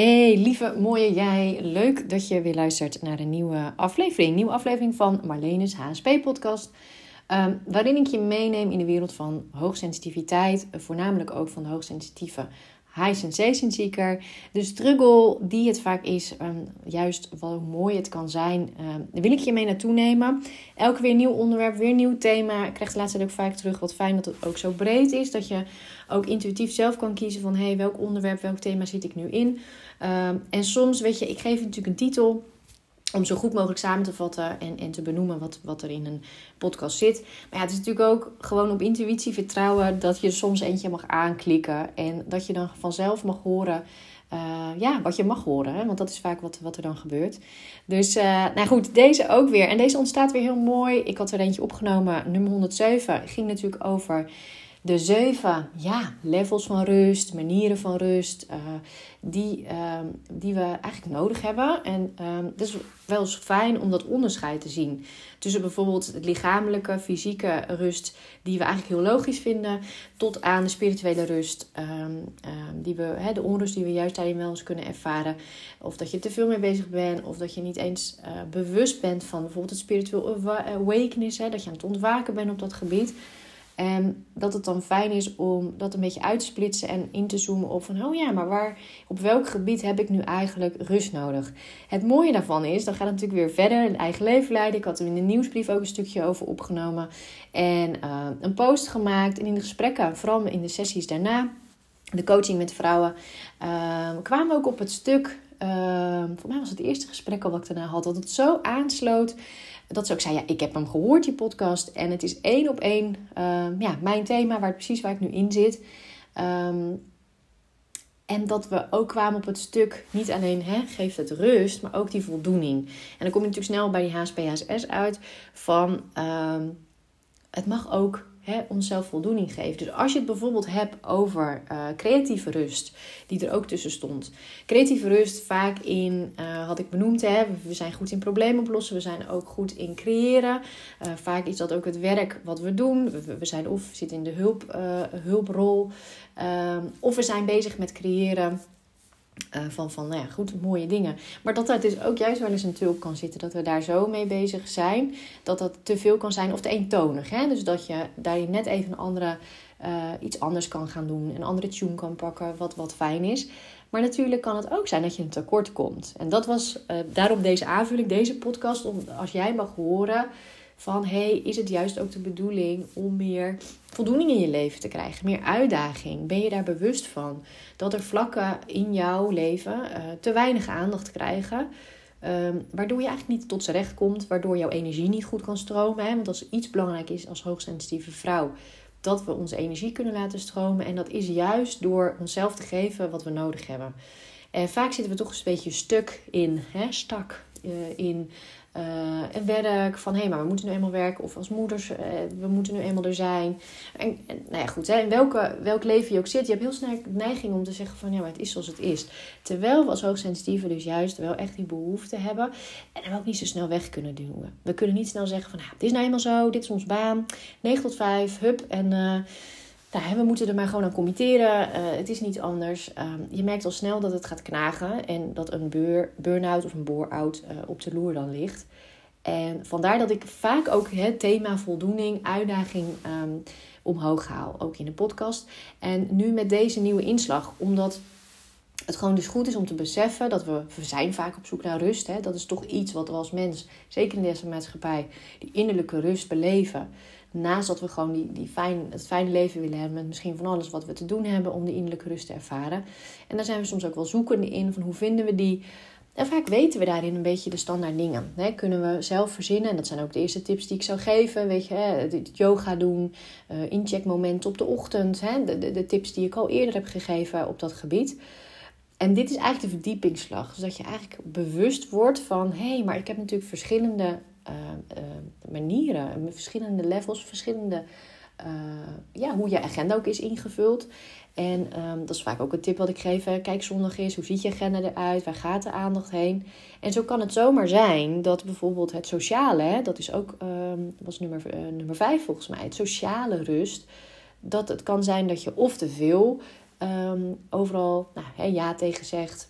Hey, lieve mooie jij. Leuk dat je weer luistert naar een nieuwe aflevering. Nieuwe aflevering van Marlene's HSP-podcast. Ehm, waarin ik je meeneem in de wereld van hoogsensitiviteit. Voornamelijk ook van de hoogsensitieve high sensation seeker. De struggle die het vaak is, um, juist hoe mooi het kan zijn, daar wil ik je mee naartoe nemen. Elke weer nieuw onderwerp, weer nieuw thema. Ik krijg de laatste tijd ook vaak terug. Wat fijn dat het ook zo breed is. Dat je ook intuïtief zelf kan kiezen van... hé, hey, welk onderwerp, welk thema zit ik nu in? Um, en soms, weet je, ik geef natuurlijk een titel om zo goed mogelijk samen te vatten en, en te benoemen wat, wat er in een podcast zit. Maar ja, het is natuurlijk ook gewoon op intuïtie vertrouwen dat je soms eentje mag aanklikken en dat je dan vanzelf mag horen. Uh, ja, wat je mag horen, hè? want dat is vaak wat, wat er dan gebeurt. Dus, uh, nou goed, deze ook weer. En deze ontstaat weer heel mooi. Ik had er eentje opgenomen, nummer 107. Ging natuurlijk over de zeven ja, levels van rust, manieren van rust, uh, die, uh, die we eigenlijk nodig hebben. En uh, is wel eens fijn om dat onderscheid te zien. Tussen bijvoorbeeld het lichamelijke, fysieke rust, die we eigenlijk heel logisch vinden, tot aan de spirituele rust, ehm, die we, hè, de onrust die we juist daarin wel eens kunnen ervaren. Of dat je te veel mee bezig bent, of dat je niet eens uh, bewust bent van bijvoorbeeld het spiritueel awakeness, hè, dat je aan het ontwaken bent op dat gebied. En dat het dan fijn is om dat een beetje uit te splitsen en in te zoomen op van, oh ja, maar waar, op welk gebied heb ik nu eigenlijk rust nodig? Het mooie daarvan is, dan gaat het natuurlijk weer verder, een eigen leven leiden. Ik had er in de nieuwsbrief ook een stukje over opgenomen en uh, een post gemaakt. En in de gesprekken, vooral in de sessies daarna, de coaching met vrouwen, uh, kwamen we ook op het stuk, uh, voor mij was het eerste gesprek al wat ik daarna had, dat het zo aansloot dat ze ook zei, ja, ik heb hem gehoord, die podcast. En het is één op één uh, ja, mijn thema, waar, precies waar ik nu in zit. Um, en dat we ook kwamen op het stuk, niet alleen hè, geeft het rust, maar ook die voldoening. En dan kom je natuurlijk snel bij die HSP-HSS uit van... Um, het mag ook hè, onszelf voldoening geeft. Dus als je het bijvoorbeeld hebt over uh, creatieve rust, die er ook tussen stond. Creatieve rust, vaak in, had ik benoemd, hè, we zijn goed in problemen oplossen, we zijn ook goed in creëren. Uh, vaak is dat ook het werk wat we doen. We, we zijn of zitten in de hulp, hulprol, ehm, of we zijn bezig met creëren. Uh, van, van, nou ja, goed, mooie dingen. Maar dat dat dus ook juist wel eens een tulp kan zitten. Dat we daar zo mee bezig zijn. Dat dat te veel kan zijn of te eentonig. Hè? Dus dat je daarin net even een andere, uh, iets anders kan gaan doen. Een andere tune kan pakken, wat, wat fijn is. Maar natuurlijk kan het ook zijn dat je een tekort komt. En dat was uh, daarom deze aanvulling, deze podcast. Om, als jij mag horen van hey, is het juist ook de bedoeling om meer voldoening in je leven te krijgen, meer uitdaging? Ben je daar bewust van dat er vlakken in jouw leven uh, te weinig aandacht krijgen? Um, waardoor je eigenlijk niet tot z'n recht komt, waardoor jouw energie niet goed kan stromen. Hè? Want als iets belangrijk is als hoogsensitieve vrouw, dat we onze energie kunnen laten stromen. En dat is juist door onszelf te geven wat we nodig hebben. En vaak zitten we toch een beetje stuk in, hè, stak uh, in uh, en werk. Van hé, hey, maar we moeten nu eenmaal werken. Of als moeders, uh, we moeten nu eenmaal er zijn. En, en nou ja, goed, hè, in welke, welk leven je ook zit, je hebt heel snel neiging om te zeggen van ja, maar het is zoals het is. Terwijl we als hoogsensitieve dus juist wel echt die behoefte hebben. En hem ook niet zo snel weg kunnen duwen. We kunnen niet snel zeggen van nou, het is nou eenmaal zo, dit is ons baan. 9 tot 5, hup. En uh, nou, we moeten er maar gewoon aan committeren. Uh, het is niet anders. Um, je merkt al snel dat het gaat knagen. En dat een burn-out of een bore-out uh, op de loer dan ligt. En vandaar dat ik vaak ook het thema voldoening, uitdaging um, omhoog haal. Ook in de podcast. En nu met deze nieuwe inslag. Omdat het gewoon dus goed is om te beseffen dat we, we zijn vaak op zoek naar rust. Hè? Dat is toch iets wat we als mens, zeker in deze maatschappij, die innerlijke rust beleven. Naast dat we gewoon die, die fijn, het fijne leven willen hebben met misschien van alles wat we te doen hebben om die innerlijke rust te ervaren. En daar zijn we soms ook wel zoekende in van hoe vinden we die. En vaak weten we daarin een beetje de standaard dingen. Hè? Kunnen we zelf verzinnen. En dat zijn ook de eerste tips die ik zou geven. Weet je, hè? Yoga doen, uh, incheckmomenten op de ochtend. Hè? De, de, de tips die ik al eerder heb gegeven op dat gebied. En dit is eigenlijk de verdiepingsslag. Dus dat je eigenlijk bewust wordt van... hé, hey, maar ik heb natuurlijk verschillende manieren, verschillende levels, verschillende. Uh, ja, hoe je agenda ook is ingevuld. En um, dat is vaak ook een tip wat ik geef. Hè. Kijk, zondag is, hoe ziet je agenda eruit? Waar gaat de aandacht heen? En zo kan het zomaar zijn dat bijvoorbeeld het sociale, hè, dat is ook, um, was nummer, nummer vijf volgens mij, het sociale rust. Dat het kan zijn dat je of te veel um, overal nou, hè, ja tegen zegt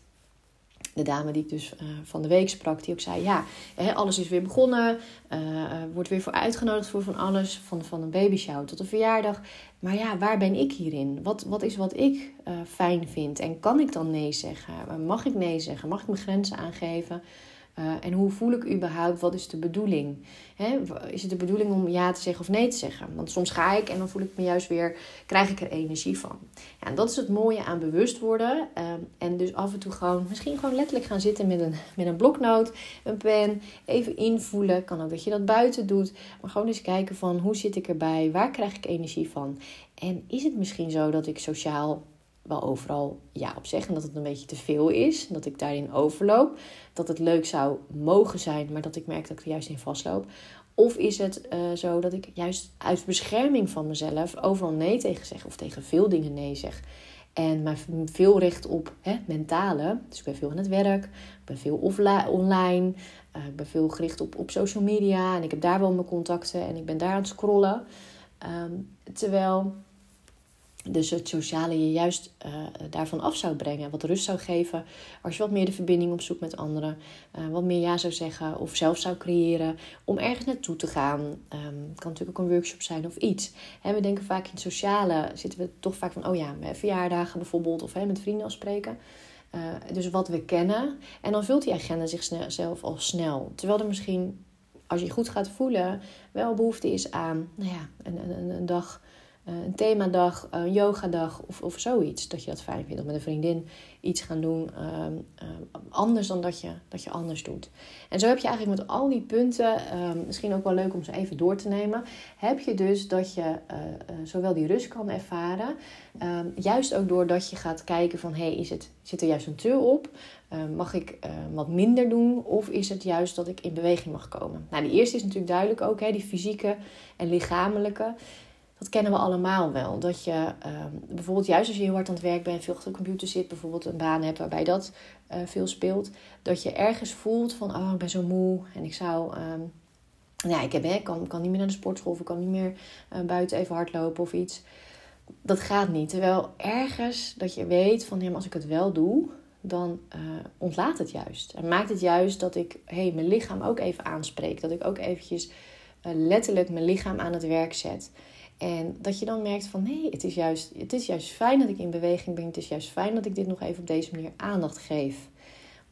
de dame die ik dus uh, van de week sprak, die ook zei: Ja, hè, alles is weer begonnen. Uh, wordt weer voor uitgenodigd voor van alles. Van, van een babyshow tot een verjaardag. Maar ja, waar ben ik hierin? Wat, wat is wat ik fijn vind? En kan ik dan nee zeggen? Mag ik nee zeggen? Mag ik mijn grenzen aangeven? Uh, en hoe voel ik überhaupt? Wat is de bedoeling? Is het de bedoeling om ja te zeggen of nee te zeggen? Want soms ga ik en dan voel ik me juist weer, krijg ik er energie van. Ja, en dat is het mooie aan bewust worden. Uh, en dus af en toe gewoon, misschien gewoon letterlijk gaan zitten met een, met een bloknoot, een pen, even invoelen. Kan ook dat je dat buiten doet. Maar gewoon eens kijken van hoe zit ik erbij? Waar krijg ik energie van? En is het misschien zo dat ik sociaal wel overal ja op zeg. En dat het een beetje te veel is. Dat ik daarin overloop. Dat het leuk zou mogen zijn, maar dat ik merk dat ik er juist in vastloop. Of is het uh, zo dat ik juist uit bescherming van mezelf overal nee tegen zeg. Of tegen veel dingen nee zeg. En maar veel richt op hè, mentale. Dus ik ben veel aan het werk. Ik ben veel online. Uh, ik ben veel gericht op, op social media. En ik heb daar wel mijn contacten. En ik ben daar aan het scrollen. Um, terwijl dus het sociale je juist uh, daarvan af zou brengen. Wat rust zou geven. Als je wat meer de verbinding opzoekt met anderen. Uh, wat meer ja zou zeggen. Of zelf zou creëren. Om ergens naartoe te gaan. Um, kan natuurlijk ook een workshop zijn of iets. He, we denken vaak in het sociale. Zitten we toch vaak van. Oh ja, verjaardagen bijvoorbeeld. Of met vrienden afspreken. Uh, dus wat we kennen. En dan vult die agenda zichzelf al snel. Terwijl er misschien. Als je goed gaat voelen. Wel behoefte is aan. Nou ja, een, een, een dag een themadag, een yogadag of, of zoiets. Dat je dat fijn vindt. Of met een vriendin iets gaan doen. Uh, uh, anders dan dat je, dat je anders doet. En zo heb je eigenlijk met al die punten, ehm, misschien ook wel leuk om ze even door te nemen. Heb je dus dat je eh, zowel die rust kan ervaren. Ehm, juist ook doordat je gaat kijken van hey, is het, zit er juist een teur op? mag ik wat minder doen? Of is het juist dat ik in beweging mag komen? Nou, die eerste is natuurlijk duidelijk ook, hè, die fysieke en lichamelijke dat kennen we allemaal wel. Dat je um, bijvoorbeeld juist als je heel hard aan het werk bent, veel achter de computer zit, bijvoorbeeld een baan hebt waarbij dat uh, veel speelt, dat je ergens voelt van, oh, ik ben zo moe en ik zou, um, ja, ik heb, hè, kan, kan niet meer naar de sportschool of ik kan niet meer uh, buiten even hardlopen of iets. Dat gaat niet. Terwijl ergens dat je weet van, als ik het wel doe, dan uh, ontlaat het juist. En maakt het juist dat ik hey, mijn lichaam ook even aanspreek. Dat ik ook eventjes letterlijk mijn lichaam aan het werk zet. En dat je dan merkt van nee, het is, juist, het is juist fijn dat ik in beweging ben. Het is juist fijn dat ik dit nog even op deze manier aandacht geef.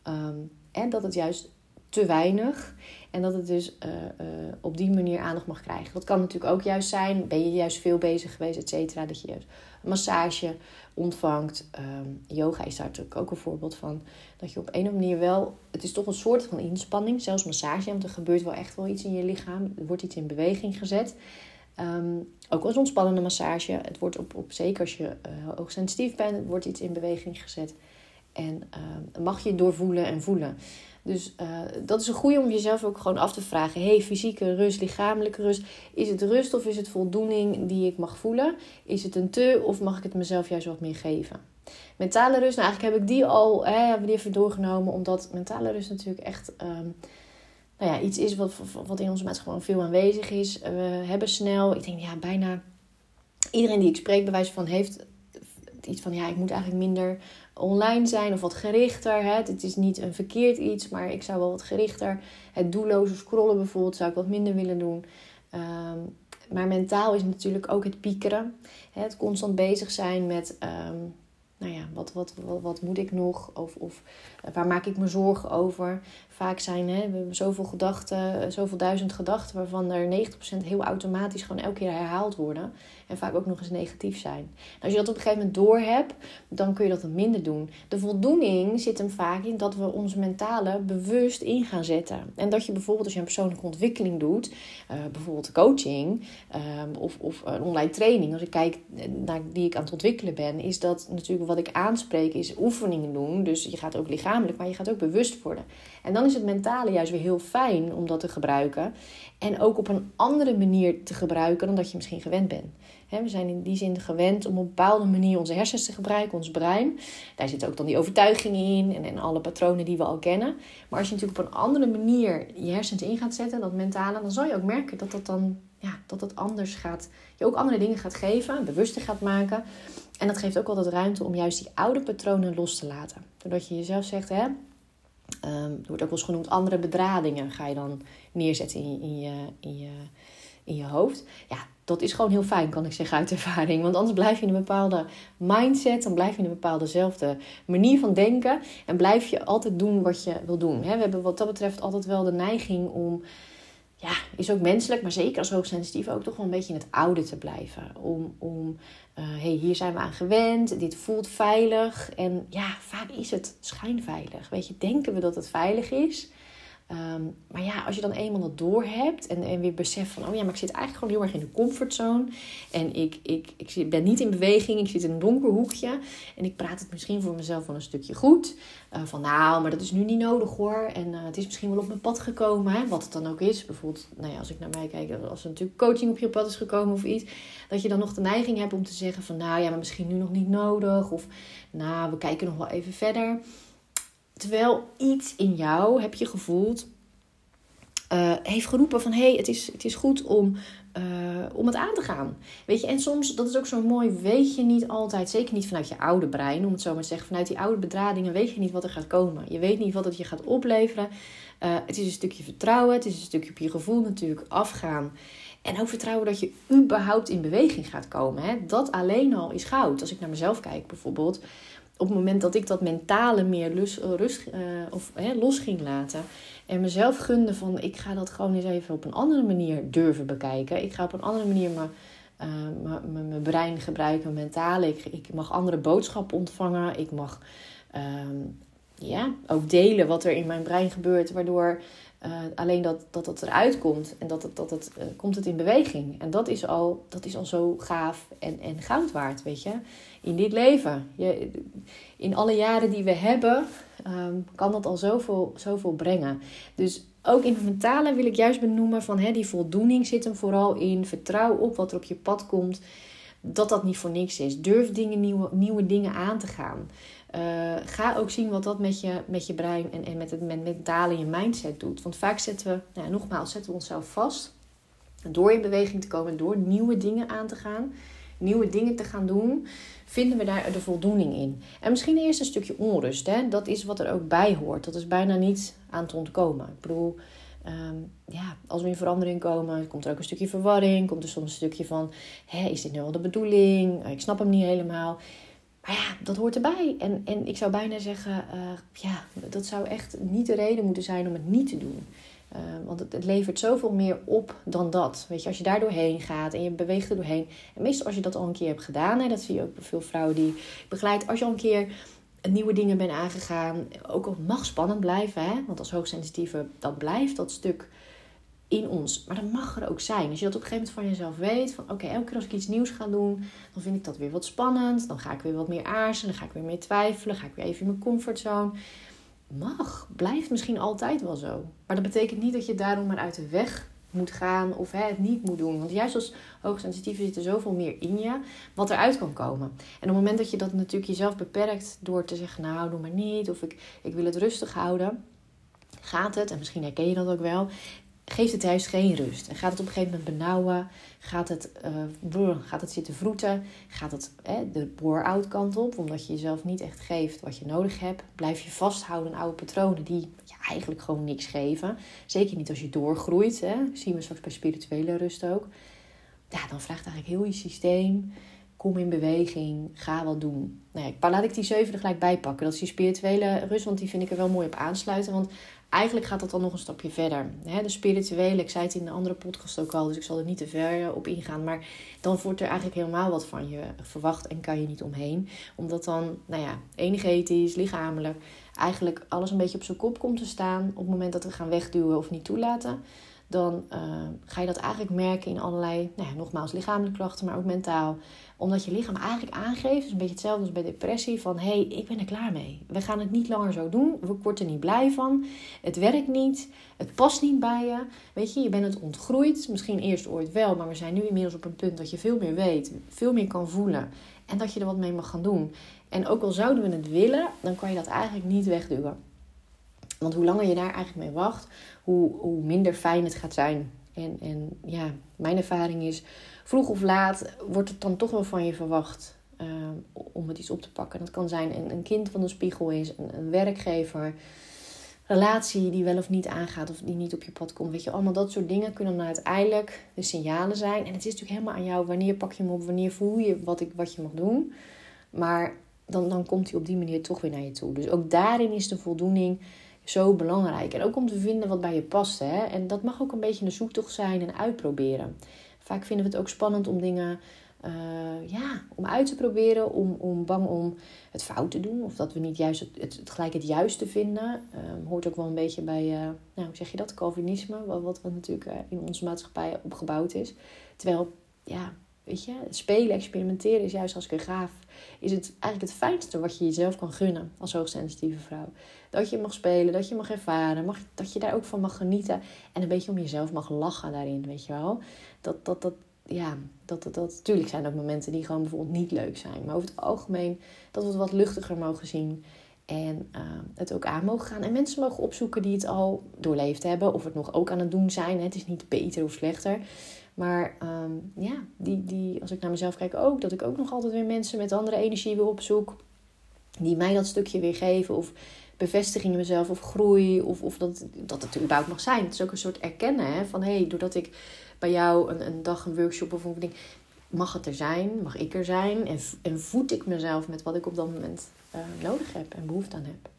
Um, en dat het juist te weinig. En dat het dus uh, uh, op die manier aandacht mag krijgen. Dat kan natuurlijk ook juist zijn. Ben je juist veel bezig geweest, et cetera. Dat je juist massage ontvangt. Um, yoga is daar natuurlijk ook een voorbeeld van. Dat je op een of andere manier wel... Het is toch een soort van inspanning. Zelfs massage. Want er gebeurt wel echt wel iets in je lichaam. Er wordt iets in beweging gezet. Um, ook als ontspannende massage. Het wordt op, op zeker als je uh, hoogsensitief bent, wordt iets in beweging gezet. En uh, mag je doorvoelen en voelen. Dus uh, dat is een goede om jezelf ook gewoon af te vragen. hey, fysieke rust, lichamelijke rust. Is het rust of is het voldoening die ik mag voelen? Is het een te of mag ik het mezelf juist wat meer geven? Mentale rust, nou eigenlijk heb ik die al hè, die even doorgenomen. Omdat mentale rust natuurlijk echt... Um, nou ja, iets is wat, wat in onze maatschappij gewoon veel aanwezig is. We hebben snel, ik denk ja, bijna iedereen die ik spreek, bij wijze van heeft iets van ja, ik moet eigenlijk minder online zijn of wat gerichter. Hè? Het is niet een verkeerd iets, maar ik zou wel wat gerichter. Het doelloze scrollen bijvoorbeeld zou ik wat minder willen doen. Um, maar mentaal is natuurlijk ook het piekeren. Hè? Het constant bezig zijn met. Um, nou ja, wat, wat, wat, wat, moet ik nog? Of, of waar maak ik me zorgen over? Vaak zijn, hè, we hebben zoveel gedachten, zoveel duizend gedachten, waarvan er 90% heel automatisch gewoon elke keer herhaald worden. En vaak ook nog eens negatief zijn. Als je dat op een gegeven moment door hebt, dan kun je dat wat minder doen. De voldoening zit hem vaak in dat we onze mentale bewust in gaan zetten. En dat je bijvoorbeeld als je een persoonlijke ontwikkeling doet, uh, bijvoorbeeld coaching uh, of, of een online training, als ik kijk naar die ik aan het ontwikkelen ben, is dat natuurlijk wat ik aanspreek, is oefeningen doen. Dus je gaat ook lichamelijk, maar je gaat ook bewust worden. En dan is het mentale juist weer heel fijn om dat te gebruiken. En ook op een andere manier te gebruiken dan dat je misschien gewend bent. we zijn in die zin gewend om op een bepaalde manier onze hersens te gebruiken, ons brein. Daar zitten ook dan die overtuigingen in en, alle patronen die we al kennen. Maar als je natuurlijk op een andere manier je hersens in gaat zetten, dat mentale, dan zal je ook merken dat dat dan ja, dat het anders gaat. Je ook andere dingen gaat geven, bewuster gaat maken. En dat geeft ook altijd ruimte om juist die oude patronen los te laten. Doordat je jezelf zegt, hè, Um, wordt ook wel eens genoemd andere bedradingen ga je dan neerzetten in, in, je, in, je, in je hoofd. Ja, dat is gewoon heel fijn, kan ik zeggen uit ervaring. Want anders blijf je in een bepaalde mindset, dan blijf je in een bepaaldezelfde manier van denken. En blijf je altijd doen wat je wil doen. We hebben wat dat betreft altijd wel de neiging om ja, is ook menselijk, maar zeker als hoogsensitief ook toch wel een beetje in het oude te blijven. Om, om uh, hey, hier zijn we aan gewend, dit voelt veilig. En ja, vaak is het schijnveilig. Weet je, denken we dat het veilig is. Ehm, maar ja, als je dan eenmaal dat door hebt en, en weer beseft van, oh ja, maar ik zit eigenlijk gewoon heel erg in de comfortzone. En ik, ik, ik ben niet in beweging, ik zit in een donker hoekje. En ik praat het misschien voor mezelf wel een stukje goed. Uh, van nou, maar dat is nu niet nodig hoor. En uh, het is misschien wel op mijn pad gekomen, wat het dan ook is. Bijvoorbeeld, nou ja, als ik naar mij kijk, als er natuurlijk coaching op je pad is gekomen of iets. Dat je dan nog de neiging hebt om te zeggen van, nou ja, maar misschien nu nog niet nodig. Of nou, we kijken nog wel even verder. Terwijl iets in jou, heb je gevoeld, uh, heeft geroepen van... hé, hey, het, is, het is goed om, uh, om het aan te gaan. Weet je, en soms, dat is ook zo mooi, weet je niet altijd... zeker niet vanuit je oude brein, om het zo maar te zeggen... vanuit die oude bedradingen weet je niet wat er gaat komen. Je weet niet wat het je gaat opleveren. Uh, het is een stukje vertrouwen, het is een stukje op je gevoel natuurlijk afgaan... En ook vertrouwen dat je überhaupt in beweging gaat komen. Hè? Dat alleen al is goud. Als ik naar mezelf kijk bijvoorbeeld op het moment dat ik dat mentale meer lus, rust, uh, of, los ging laten. En mezelf gunde van ik ga dat gewoon eens even op een andere manier durven bekijken. Ik ga op een andere manier mijn, uh, mijn brein gebruiken, mentaal. Ik, ik mag andere boodschappen ontvangen. Ik mag ehm, ja, ook delen wat er in mijn brein gebeurt. Waardoor uh, alleen dat, dat het eruit komt en dat het, dat het, uh, komt het in beweging. En dat is al, dat is al zo gaaf en, en goud waard, weet je. In dit leven. Je, in alle jaren die we hebben, um, kan dat al zoveel, zoveel brengen. Dus ook in het mentale wil ik juist benoemen van hè, die voldoening zit hem vooral in. Vertrouw op wat er op je pad komt. Dat dat niet voor niks is. Durf dingen, nieuwe, nieuwe dingen aan te gaan. Uh, ga ook zien wat dat met je, met je brein en, en met het met mentale en je mindset doet. Want vaak zetten we, nou, nogmaals, zetten we onszelf vast. Door in beweging te komen, door nieuwe dingen aan te gaan, nieuwe dingen te gaan doen, vinden we daar de voldoening in. En misschien eerst een stukje onrust. Hè? Dat is wat er ook bij hoort. Dat is bijna niet aan te ontkomen. Ik bedoel, um, ja, als we in verandering komen, komt er ook een stukje verwarring. Komt er soms een stukje van: hé, is dit nu wel de bedoeling? Ik snap hem niet helemaal. Maar ja, dat hoort erbij. En, en ik zou bijna zeggen, uh, ja, dat zou echt niet de reden moeten zijn om het niet te doen. Uh, want het, het, levert zoveel meer op dan dat. Weet je, als je daar doorheen gaat en je beweegt er doorheen. En meestal als je dat al een keer hebt gedaan, hè, dat zie je ook bij veel vrouwen die begeleid. Als je al een keer nieuwe dingen bent aangegaan, ook al mag spannend blijven, hè, want als hoogsensitieve, dat blijft dat stuk in ons. Maar dat mag er ook zijn. Als je dat op een gegeven moment van jezelf weet. Van oké, elke keer als ik iets nieuws ga doen, dan vind ik dat weer wat spannend. Dan ga ik weer wat meer aarzelen. Dan ga ik weer meer twijfelen. Ga ik weer even in mijn comfortzone. Mag. Blijft misschien altijd wel zo. Maar dat betekent niet dat je daarom maar uit de weg moet gaan of hè, het niet moet doen. Want juist als hoogsensitieve zit er zoveel meer in je wat eruit kan komen. En op het moment dat je dat natuurlijk jezelf beperkt door te zeggen, nou doe maar niet, of ik, ik wil het rustig houden, gaat het, en misschien herken je dat ook wel, geeft het juist geen rust. En gaat het op een gegeven moment benauwen? Gaat het, uh, gaat het zitten vroeten? Gaat het de bore-out kant op? Omdat je jezelf niet echt geeft wat je nodig hebt. Blijf je vasthouden aan oude patronen die je eigenlijk gewoon niks geven. Zeker niet als je doorgroeit. Hè? Zien we straks bij spirituele rust ook. Ja, dan vraagt eigenlijk heel je systeem. Kom in beweging, ga wat doen. Nou ja, laat ik die zeven er gelijk bij pakken. Dat is die spirituele rust, want die vind ik er wel mooi op aansluiten. Want eigenlijk gaat dat dan nog een stapje verder. De spirituele, ik zei het in de andere podcast ook al, dus ik zal er niet te ver eh, op ingaan. Maar dan wordt er eigenlijk helemaal wat van je verwacht en kan je niet omheen. Omdat dan, nou ja, energetisch, lichamelijk, eigenlijk alles een beetje op zijn kop komt te staan. Op het moment dat we gaan wegduwen of niet toelaten dan uh, ga je dat eigenlijk merken in allerlei, nou ja, nogmaals, lichamelijke klachten, maar ook mentaal. Omdat je lichaam eigenlijk aangeeft, is een beetje hetzelfde als bij depressie, van hé, hey, ik ben er klaar mee. We gaan het niet langer zo doen, we worden er niet blij van, het werkt niet, het past niet bij je. Weet je, je bent het ontgroeid, misschien eerst ooit wel, maar we zijn nu inmiddels op een punt dat je veel meer weet, veel meer kan voelen en dat je er wat mee mag gaan doen. En ook al zouden we het willen, dan kan je dat eigenlijk niet wegduwen. Want hoe langer je daar eigenlijk mee wacht, hoe, hoe minder fijn het gaat zijn. En, en ja, mijn ervaring is, vroeg of laat wordt het dan toch wel van je verwacht uh, om het iets op te pakken. Dat kan zijn een, een kind van de spiegel is, een, een werkgever, relatie die wel of niet aangaat of die niet op je pad komt. Weet je, allemaal dat soort dingen kunnen dan uiteindelijk de signalen zijn. En het is natuurlijk helemaal aan jou. Wanneer pak je hem op? Wanneer voel je wat, ik, wat je mag doen? Maar dan, dan komt hij op die manier toch weer naar je toe. Dus ook daarin is de voldoening zo belangrijk. En ook om te vinden wat bij je past. Hè? En dat mag ook een beetje een zoektocht zijn en uitproberen. Vaak vinden we het ook spannend om dingen uh, ja, om uit te proberen, om, om bang om het fout te doen. Of dat we niet juist het, het, gelijk het juiste vinden. Um, hoort ook wel een beetje bij, uh, nou, hoe zeg je dat, Calvinisme, wat, wat, natuurlijk uh, in onze maatschappij opgebouwd is. Terwijl, ja, weet je, spelen, experimenteren is juist als ik een gaaf. Is het eigenlijk het fijnste wat je jezelf kan gunnen als hoogsensitieve vrouw. Dat je mag spelen, dat je mag ervaren, mag, dat je daar ook van mag genieten. En een beetje om jezelf mag lachen daarin, weet je wel. Dat, dat, dat, ja, dat, dat, dat, natuurlijk zijn ook momenten die gewoon bijvoorbeeld niet leuk zijn. Maar over het algemeen dat we het wat luchtiger mogen zien. En uh, het ook aan mogen gaan. En mensen mogen opzoeken die het al doorleefd hebben. Of het nog ook aan het doen zijn. Het is niet beter of slechter. Maar um, ja, die, die, als ik naar mezelf kijk ook. Dat ik ook nog altijd weer mensen met andere energie weer opzoek. Die mij dat stukje weer geven. Of bevestiging in mezelf. Of groei. Of, of dat, dat het überhaupt mag zijn. Het is ook een soort erkennen. Hè, van hé, hey, doordat ik bij jou een, een dag, een workshop of een ding. Mag het er zijn? Mag ik er zijn? En, en voed ik mezelf met wat ik op dat moment uh, nodig heb en behoefte aan heb?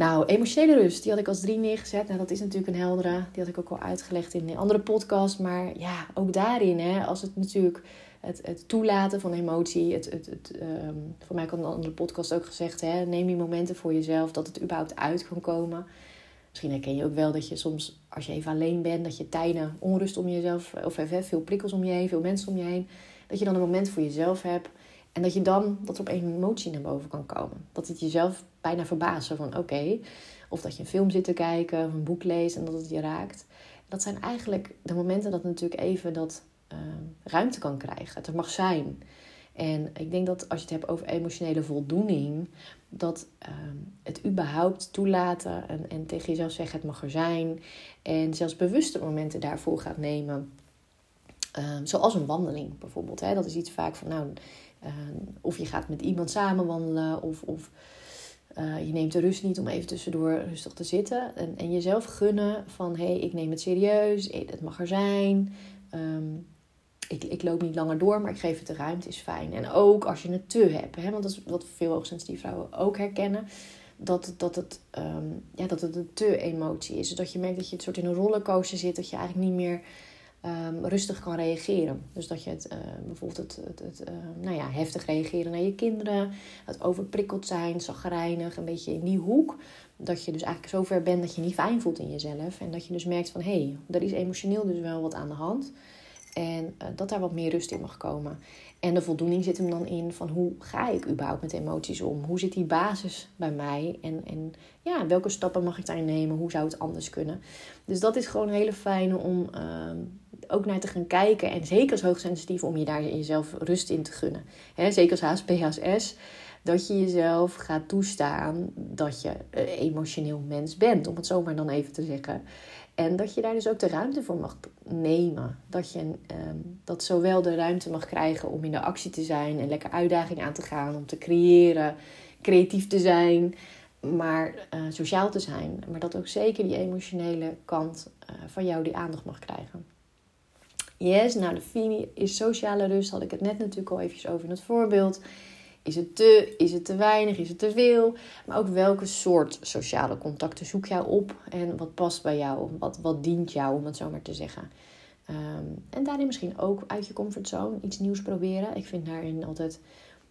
Nou, emotionele rust, die had ik als drie neergezet. Nou, dat is natuurlijk een heldere. Die had ik ook al uitgelegd in een andere podcast. Maar ja, ook daarin, hè, als het natuurlijk het, het toelaten van emotie. Het, het, het, um, voor mij had een andere podcast ook gezegd, hè, neem die momenten voor jezelf dat het überhaupt uit kan komen. Misschien herken je ook wel dat je soms, als je even alleen bent, dat je tijden onrust om jezelf, of even veel prikkels om je heen, veel mensen om je heen, dat je dan een moment voor jezelf hebt. En dat je dan, dat er op een emotie naar boven kan komen. Dat het jezelf bijna verbazen van oké. Of dat je een film zit te kijken, of een boek leest en dat het je raakt. Dat zijn eigenlijk de momenten dat natuurlijk even dat uh, ruimte kan krijgen. Het mag zijn. En ik denk dat als je het hebt over emotionele voldoening, dat ehm, het überhaupt toelaten en, en tegen jezelf zeggen het mag er zijn. En zelfs bewuste momenten daarvoor gaat nemen. Ehm, zoals een wandeling bijvoorbeeld. Hè? Dat is iets vaak van nou, ehm, of je gaat met iemand samen wandelen of, of uh, je neemt de rust niet om even tussendoor rustig te zitten. En, en jezelf gunnen van hé, hey, ik neem het serieus, het mag er zijn ik, ik loop niet langer door, maar ik geef het de ruimte, is fijn. En ook als je het te hebt, hè, want dat is wat veel hoogsensitieve vrouwen ook herkennen. Dat, dat, het, um, ja, dat het een te emotie is. Dus dat je merkt dat je het soort in een rollercoaster zit, dat je eigenlijk niet meer um, rustig kan reageren. Dus dat je het uh, bijvoorbeeld het, het, het uh, nou ja, heftig reageren naar je kinderen, het overprikkeld zijn, zagrijnig, een beetje in die hoek. Dat je dus eigenlijk zo ver bent dat je niet fijn voelt in jezelf. En dat je dus merkt van hé, hey, er is emotioneel dus wel wat aan de hand. En uh, dat daar wat meer rust in mag komen. En de voldoening zit hem dan in van hoe ga ik überhaupt met emoties om? Hoe zit die basis bij mij? En, en ja, welke stappen mag ik daarin nemen? Hoe zou het anders kunnen? Dus dat is gewoon een hele fijne om uh, ook naar te gaan kijken. En zeker als hoogsensitief om je daar jezelf rust in te gunnen. He, zeker als HSP-HSS. Dat je jezelf gaat toestaan dat je emotioneel mens bent. Om het zomaar dan even te zeggen. En dat je daar dus ook de ruimte voor mag nemen. Dat je um, dat zowel de ruimte mag krijgen om in de actie te zijn en lekker uitdaging aan te gaan, om te creëren, creatief te zijn, maar uh, sociaal te zijn. Maar dat ook zeker die emotionele kant uh, van jou die aandacht mag krijgen. Yes, nou de Fini is sociale rust, had ik het net natuurlijk al eventjes over in het voorbeeld. Is het te, is het te weinig, is het te veel? Maar ook welke soort sociale contacten zoek jij op en wat past bij jou? Wat, wat dient jou, om het zo maar te zeggen? Um, en daarin misschien ook uit je comfortzone iets nieuws proberen. Ik vind daarin altijd,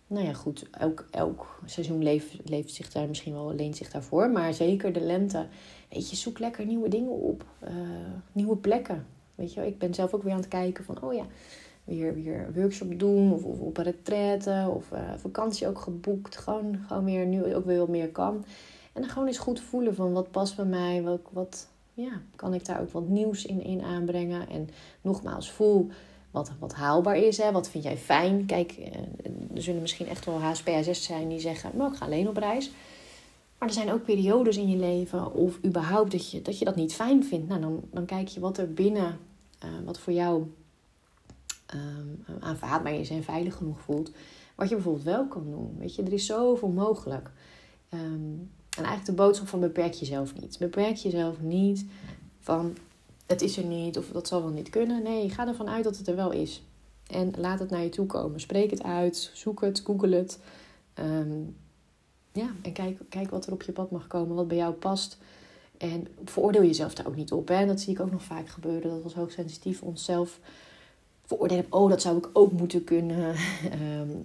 nou ja, goed, elk, elk seizoen leeft, leeft zich daar misschien wel, leent zich daarvoor. Maar zeker de lente, weet je, zoek lekker nieuwe dingen op. Uh, nieuwe plekken. Weet je, ik ben zelf ook weer aan het kijken van, oh ja, weer, weer workshop doen of, of op een retraite of uh, vakantie ook geboekt. Gewoon, gewoon weer nu ook weer wat meer kan. En dan gewoon eens goed voelen van wat past bij mij, wat, wat ja, kan ik daar ook wat nieuws in, in aanbrengen. En nogmaals, voel wat, wat haalbaar is. Hè? Wat vind jij fijn? Kijk, eh, er zullen misschien echt wel HSPAS zijn die zeggen, maar ik ga alleen op reis. Maar er zijn ook periodes in je leven of überhaupt dat je dat, je dat niet fijn vindt. Nou, dan, dan kijk je wat er binnen, wat voor jou um, aanvaardbaar is en veilig genoeg voelt. Wat je bijvoorbeeld wel kan doen. Weet je, er is zoveel mogelijk. Um, En eigenlijk de boodschap van beperk jezelf niet. Beperk jezelf niet van het is er niet of dat zal wel niet kunnen. Nee, ga ervan uit dat het er wel is. En laat het naar je toe komen. Spreek het uit, zoek het, google het. Ehm, ja, en kijk, kijk wat er op je pad mag komen, wat bij jou past. En veroordeel jezelf daar ook niet op. Hè? Dat zie ik ook nog vaak gebeuren. Dat was hoogsensitief onszelf veroordelen. Oh, dat zou ik ook moeten kunnen.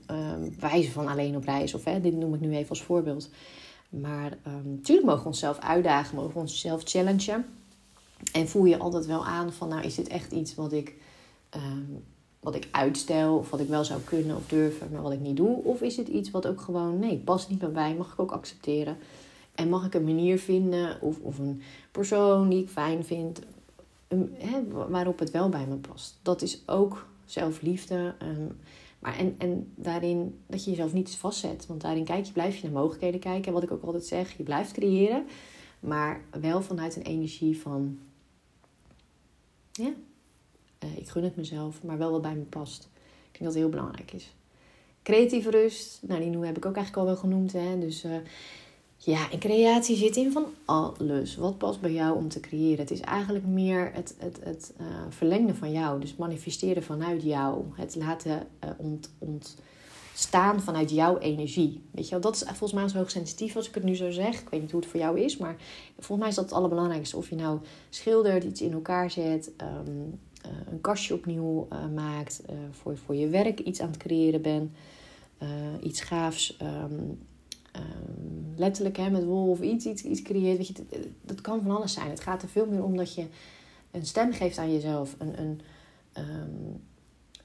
um, wijzen van alleen op reis. Of hè, dit noem ik nu even als voorbeeld. Maar natuurlijk ehm, mogen we onszelf uitdagen. Mogen we onszelf challengen. En voel je altijd wel aan van... Nou, is dit echt iets wat ik... wat ik uitstel, of wat ik wel zou kunnen of durven, maar wat ik niet doe? Of is het iets wat ook gewoon, nee, past niet bij mij, mag ik ook accepteren? En mag ik een manier vinden of, of een persoon die ik fijn vind, hè, waarop het wel bij me past. Dat is ook zelfliefde. Um, maar en, en daarin dat je jezelf niet vastzet. Want daarin kijk je, blijf je naar mogelijkheden kijken. En wat ik ook altijd zeg, je blijft creëren. Maar wel vanuit een energie van... Ja, uh, ik gun het mezelf, maar wel wat bij me past. Ik denk dat het heel belangrijk is. Creatieve rust, nou die heb ik ook eigenlijk al wel genoemd. Hè? Dus... Uh, ja, en creatie zit in van alles. Wat past bij jou om te creëren? Het is eigenlijk meer het, het, het uh, verlengen van jou. Dus manifesteren vanuit jou. Het laten uh, ont, ontstaan vanuit jouw energie. Weet je wel, dat is volgens mij zo hoogsensitief als ik het nu zo zeg. Ik weet niet hoe het voor jou is, maar volgens mij is dat het allerbelangrijkste. Of je nou schildert, iets in elkaar zet, um, uh, een kastje opnieuw maakt, voor, voor je werk iets aan het creëren bent, iets gaafs. Um, Ehm, letterlijk hè, met wol of iets, iets, iets creëert. Weet je, dat, kan van alles zijn. Het gaat er veel meer om dat je een stem geeft aan jezelf. Een, een, um,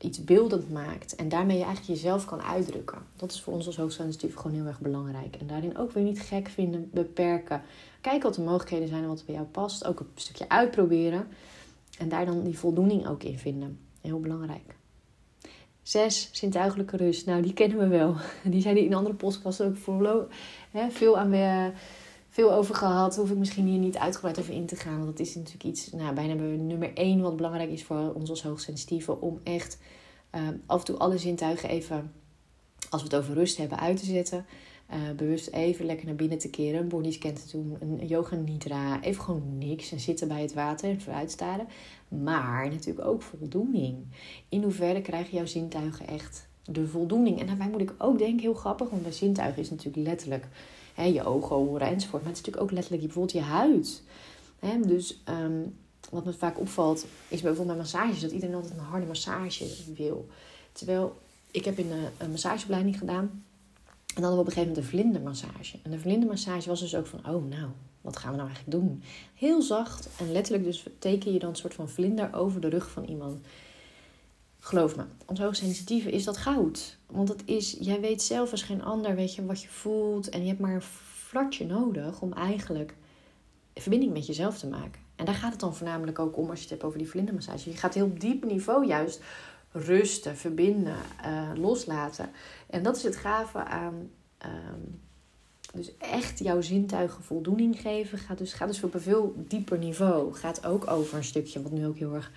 iets beeldend maakt. En daarmee je eigenlijk jezelf kan uitdrukken. Dat is voor ons als hoogsensitief gewoon heel erg belangrijk. En daarin ook weer niet gek vinden, beperken. Kijken wat de mogelijkheden zijn en wat bij jou past. Ook een stukje uitproberen. En daar dan die voldoening ook in vinden. Heel belangrijk. Zes, zintuigelijke rust. Nou, die kennen we wel. Die zijn in andere podcasts ook voor, hè, veel, aan, veel over gehad. Hoef ik misschien hier niet uitgebreid over in te gaan. Want dat is natuurlijk iets, nou, bijna nummer één wat belangrijk is voor ons als hoogsensitieve. Om echt uh, af en toe alle zintuigen even, als we het over rust hebben, uit te zetten. Uh, bewust even lekker naar binnen te keren, een bodyscan te doen, een yoga nidra, even gewoon niks en zitten bij het water en vooruit staren. Maar natuurlijk ook voldoening. In hoeverre krijgen jouw zintuigen echt de voldoening? En daarbij moet ik ook denken, heel grappig, want bij zintuigen is natuurlijk letterlijk hè, je ogen, horen enzovoort. Maar het is natuurlijk ook letterlijk bijvoorbeeld je huid. Hè, dus um, wat me vaak opvalt, is bijvoorbeeld bij massages dat iedereen altijd een harde massage wil. Terwijl ik heb in een, een massageopleiding gedaan en dan op een gegeven moment een vlindermassage. En de vlindermassage was dus ook van, oh nou, wat gaan we nou eigenlijk doen? Heel zacht en letterlijk dus teken je dan een soort van vlinder over de rug van iemand. Geloof me, ons hoogsensitieve is dat goud. Want het is, jij weet zelf als geen ander, weet je, wat je voelt. En je hebt maar een flatje nodig om eigenlijk verbinding met jezelf te maken. En daar gaat het dan voornamelijk ook om als je het hebt over die vlindermassage. Je gaat heel diep niveau juist rusten, verbinden, uh, loslaten. En dat is het gave aan. Um, dus echt jouw zintuigen voldoening geven. Gaat dus, gaat dus op een veel dieper niveau. Gaat ook over een stukje wat nu ook heel erg.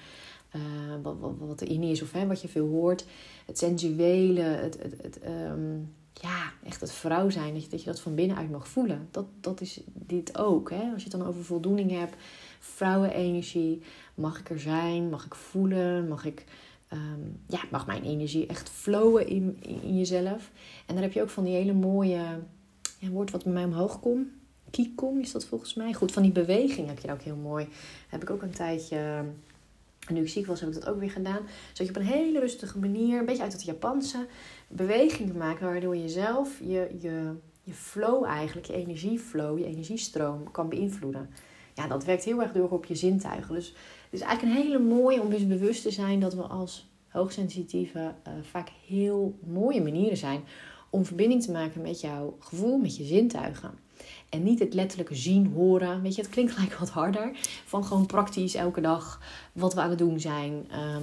Uh, wat, wat, wat erin is of hè, wat je veel hoort. Het sensuele, het, het, het um, ja, echt het vrouw zijn. Dat je, dat je dat van binnenuit mag voelen. Dat, dat is dit ook. Hè? Als je het dan over voldoening hebt. Vrouwenenergie. Mag ik er zijn? Mag ik voelen? Mag ik um, ja, mag mijn energie echt flowen in, in, jezelf. En dan heb je ook van die hele mooie, ja, woord wat bij mij omhoog komt. Kikom is dat volgens mij. Goed, van die beweging heb je ook heel mooi. Heb ik ook een tijdje, nu ik ziek was, heb ik dat ook weer gedaan. Zodat je op een hele rustige manier, een beetje uit het Japanse, bewegingen maakt. Waardoor je zelf je, je, je flow eigenlijk, je energieflow, je energiestroom kan beïnvloeden. Ja, dat werkt heel erg door op je zintuigen. Dus is eigenlijk een hele mooie om dus bewust te zijn dat we als hoogsensitieve uh, vaak heel mooie manieren zijn om verbinding te maken met jouw gevoel, met je zintuigen. En niet het letterlijke zien, horen. Weet je, het klinkt gelijk wat harder. Van gewoon praktisch elke dag wat we aan het doen zijn. Ehm,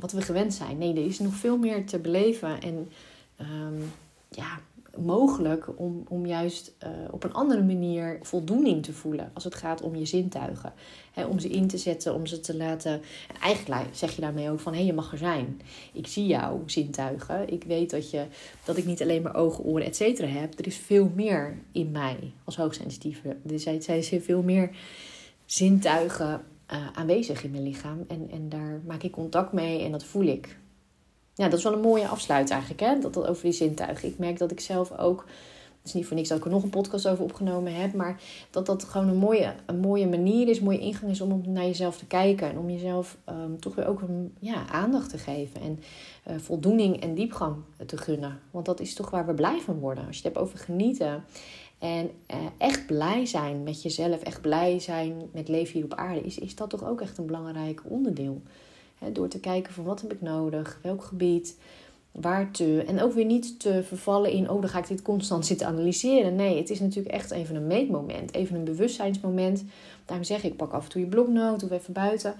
wat we gewend zijn. Nee, er is nog veel meer te beleven. En um, ja, mogelijk om, om juist uh, op een andere manier voldoening te voelen als het gaat om je zintuigen. om ze in te zetten, om ze te laten. En eigenlijk zeg je daarmee ook van hé, hey, je mag er zijn. Ik zie jouw zintuigen. Ik weet dat, je, dat ik niet alleen maar ogen, oren, et cetera heb. Er is veel meer in mij als hoogsensitieve. Er zijn, veel meer zintuigen uh, aanwezig in mijn lichaam. En, en daar maak ik contact mee en dat voel ik. Ja, dat is wel een mooie afsluit eigenlijk, hè? Dat, dat over die zintuigen. Ik merk dat ik zelf ook, het is niet voor niks dat ik er nog een podcast over opgenomen heb, maar dat dat gewoon een mooie, een mooie manier is, een mooie ingang is om naar jezelf te kijken en om jezelf um, toch weer ook een, ja, aandacht te geven en uh, voldoening en diepgang te gunnen. Want dat is toch waar we blij van worden. Als je het hebt over genieten en uh, echt blij zijn met jezelf, echt blij zijn met leven hier op aarde, is, is dat toch ook echt een belangrijk onderdeel door te kijken van wat heb ik nodig, welk gebied, waar te. En ook weer niet te vervallen in, oh dan ga ik dit constant zitten analyseren. Nee, het is natuurlijk echt even een meetmoment, even een bewustzijnsmoment. Daarom zeg ik, pak af en toe je bloknoot of even buiten.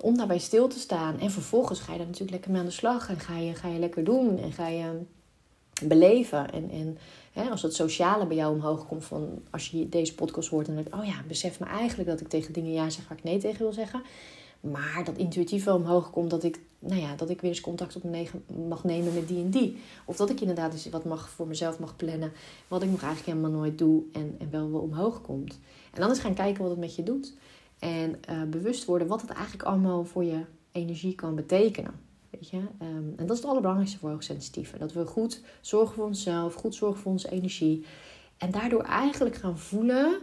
Om daarbij stil te staan. En vervolgens ga je daar natuurlijk lekker mee aan de slag. En ga je, ga je lekker doen. En ga je beleven. En, en hè, als het sociale bij jou omhoog komt, van als je deze podcast hoort en denkt, oh ja, besef me eigenlijk dat ik tegen dingen ja zeg waar ik nee tegen wil zeggen. Maar dat intuïtief wel omhoog komt dat ik, nou ja, dat ik weer eens contact op mag nemen met die en die. Of dat ik inderdaad wat mag voor mezelf mag plannen. Wat ik nog eigenlijk helemaal nooit doe en, en wel wel omhoog komt. En dan eens gaan kijken wat het met je doet. En uh, bewust worden wat het eigenlijk allemaal voor je energie kan betekenen. Weet je? Um, en dat is het allerbelangrijkste voor hoogsensitieven. Dat we goed zorgen voor onszelf, goed zorgen voor onze energie. En daardoor eigenlijk gaan voelen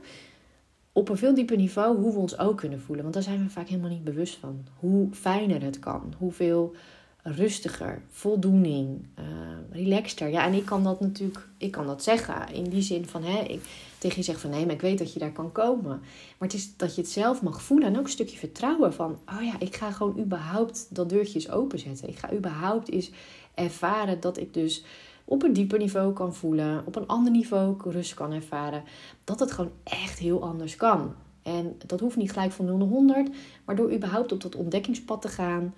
op een veel dieper niveau hoe we ons ook kunnen voelen. Want daar zijn we vaak helemaal niet bewust van. Hoe fijner het kan. Hoeveel rustiger, voldoening, uh, relaxter. Ja, en ik kan dat natuurlijk, ik kan dat zeggen. In die zin van, hè, ik tegen je zeg van nee, maar ik weet dat je daar kan komen. Maar het is dat je het zelf mag voelen. En ook een stukje vertrouwen van, oh ja, ik ga gewoon überhaupt dat deurtje eens openzetten. Ik ga überhaupt eens ervaren dat ik dus op een dieper niveau kan voelen, op een ander niveau rust kan ervaren, dat het gewoon echt heel anders kan. En dat hoeft niet gelijk van 0 naar 100, maar door überhaupt op dat ontdekkingspad te gaan,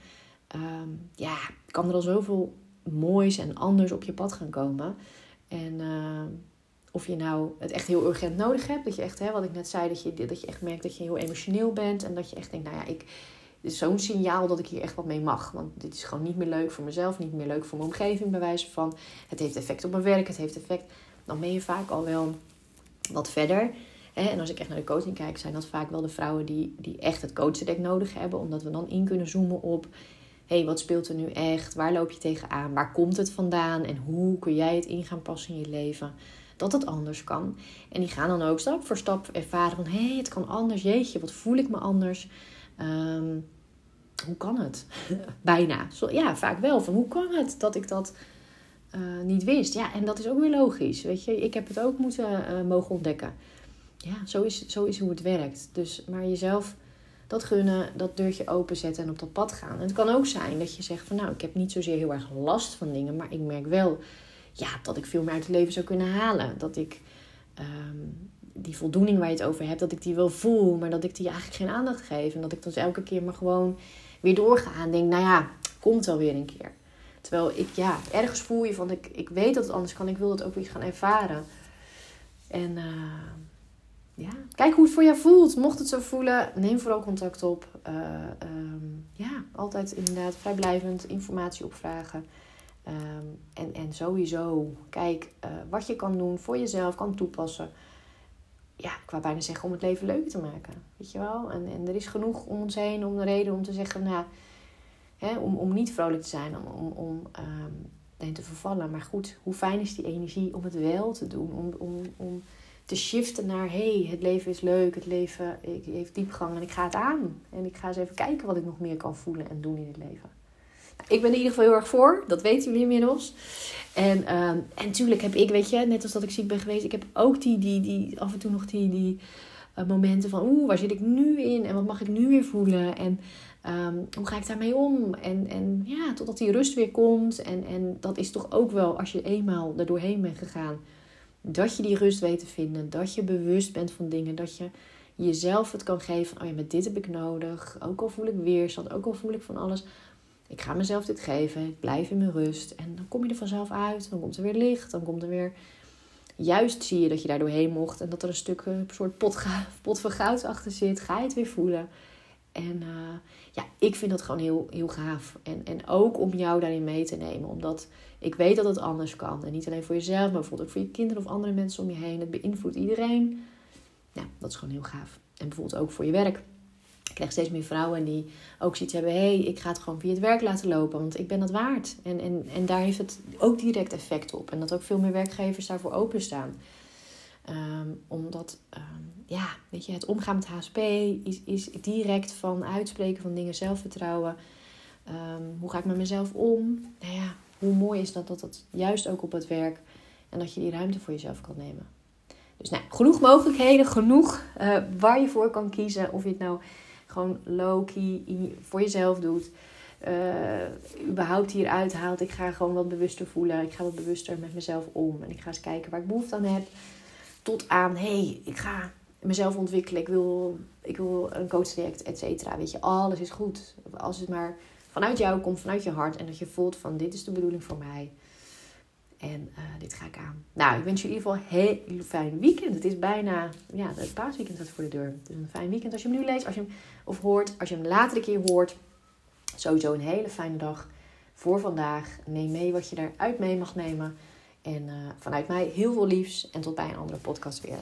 ehm, ja, kan er al zoveel moois en anders op je pad gaan komen. En uh, of je nou het echt heel urgent nodig hebt, dat je echt, hè, wat ik net zei, dat je, dat je echt merkt dat je heel emotioneel bent en dat je echt denkt, nou ja, ik, is zo'n signaal dat ik hier echt wat mee mag. Want dit is gewoon niet meer leuk voor mezelf, niet meer leuk voor mijn omgeving, bij wijze van. Het heeft effect op mijn werk, het heeft effect. Dan ben je vaak al wel wat verder. En als ik echt naar de coaching kijk, zijn dat vaak wel de vrouwen die, die echt het coaching nodig hebben. Omdat we dan in kunnen zoomen op. hey, wat speelt er nu echt? Waar loop je tegenaan? Waar komt het vandaan? En hoe kun jij het in gaan passen in je leven? Dat het anders kan. En die gaan dan ook stap voor stap ervaren van... hé, hey, het kan anders. Jeetje, wat voel ik me anders? Um, hoe kan het? Bijna. Zo, ja, vaak wel. Van hoe kan het dat ik dat uh, niet wist? Ja, en dat is ook weer logisch. Weet je, ik heb het ook moeten uh, mogen ontdekken. Ja, zo is, zo is hoe het werkt. Dus maar jezelf dat gunnen, dat deurtje openzetten en op dat pad gaan. Het kan ook zijn dat je zegt van nou, ik heb niet zozeer heel erg last van dingen, maar ik merk wel ja, dat ik veel meer uit het leven zou kunnen halen. Dat ik um, die voldoening waar je het over hebt, dat ik die wel voel, maar dat ik die eigenlijk geen aandacht geef. En dat ik dus elke keer maar gewoon weer doorga en denk, nou ja, komt wel weer een keer. Terwijl ik, ja, ergens voel je van, ik, ik weet dat het anders kan, ik wil dat ook weer gaan ervaren. En uh, ja, kijk hoe het voor jou voelt. Mocht het zo voelen, neem vooral contact op. Uh, um, ja, altijd inderdaad vrijblijvend informatie opvragen. Um, en, en sowieso, kijk uh, wat je kan doen voor jezelf, kan toepassen ja, ik wou bijna zeggen om het leven leuk te maken. Weet je wel? En, en er is genoeg om ons heen om de reden om te zeggen, nou, hè, om, om niet vrolijk te zijn, om, om, om um, te vervallen. Maar goed, hoe fijn is die energie om het wel te doen? Om, om, om te shiften naar, hey, het leven is leuk, het leven heeft diepgang en ik ga het aan. En ik ga eens even kijken wat ik nog meer kan voelen en doen in het leven. Ik ben in ieder geval heel erg voor. Dat weten jullie inmiddels. En, uh, en natuurlijk heb ik, weet je, net als dat ik ziek ben geweest, ik heb ook die, die, die af en toe nog die, die uh, momenten van, oeh, waar zit ik nu in? En wat mag ik nu weer voelen? En um, hoe ga ik daarmee om? En, en ja, totdat die rust weer komt. En, en dat is toch ook wel, als je eenmaal er doorheen bent gegaan, dat je die rust weet te vinden. Dat je bewust bent van dingen. Dat je jezelf het kan geven. Oh ja, met dit heb ik nodig. Ook al voel ik weerstand. Ook al voel ik van alles ik ga mezelf dit geven, ik blijf in mijn rust. En dan kom je er vanzelf uit, dan komt er weer licht, dan komt er weer... Juist zie je dat je daar doorheen mocht en dat er een stuk, een soort pot, pot van goud achter zit. Ga je het weer voelen. En uh, ja, ik vind dat gewoon heel, heel gaaf. En, en ook om jou daarin mee te nemen. Omdat ik weet dat het anders kan. En niet alleen voor jezelf, maar bijvoorbeeld ook voor je kinderen of andere mensen om je heen. Het beïnvloedt iedereen. Ja, dat is gewoon heel gaaf. En bijvoorbeeld ook voor je werk. Ik krijg steeds meer vrouwen die ook zoiets hebben. Hé, hey, ik ga het gewoon via het werk laten lopen, want ik ben dat waard. En, en, en daar heeft het ook direct effect op. En dat ook veel meer werkgevers daarvoor openstaan. Um, omdat, um, ja, weet je, het omgaan met HSP is, is direct van uitspreken van dingen, zelfvertrouwen. Um, hoe ga ik met mezelf om? Nou ja, hoe mooi is dat, dat dat juist ook op het werk en dat je die ruimte voor jezelf kan nemen. Dus nou, genoeg mogelijkheden, genoeg uh, waar je voor kan kiezen. Of je het nou gewoon low-key voor jezelf doet. Uh, überhaupt hieruit haalt. Ik ga gewoon wat bewuster voelen. Ik ga wat bewuster met mezelf om. En ik ga eens kijken waar ik behoefte aan heb. Tot aan, hey, ik ga mezelf ontwikkelen. Ik wil, ik wil een coachtraject, et cetera. Weet je, alles is goed. Als het maar vanuit jou komt, vanuit je hart. En dat je voelt van, dit is de bedoeling voor mij. En uh, dit ga ik aan. Nou, ik wens je in ieder geval een heel fijn weekend. Het is bijna, ja, het paasweekend staat voor de deur. Dus een fijn weekend als je hem nu leest, als je hem, of hoort. Als je hem later een keer hoort. Sowieso een hele fijne dag voor vandaag. Neem mee wat je daaruit mee mag nemen. En uh, vanuit mij heel veel liefs. En tot bij een andere podcast weer.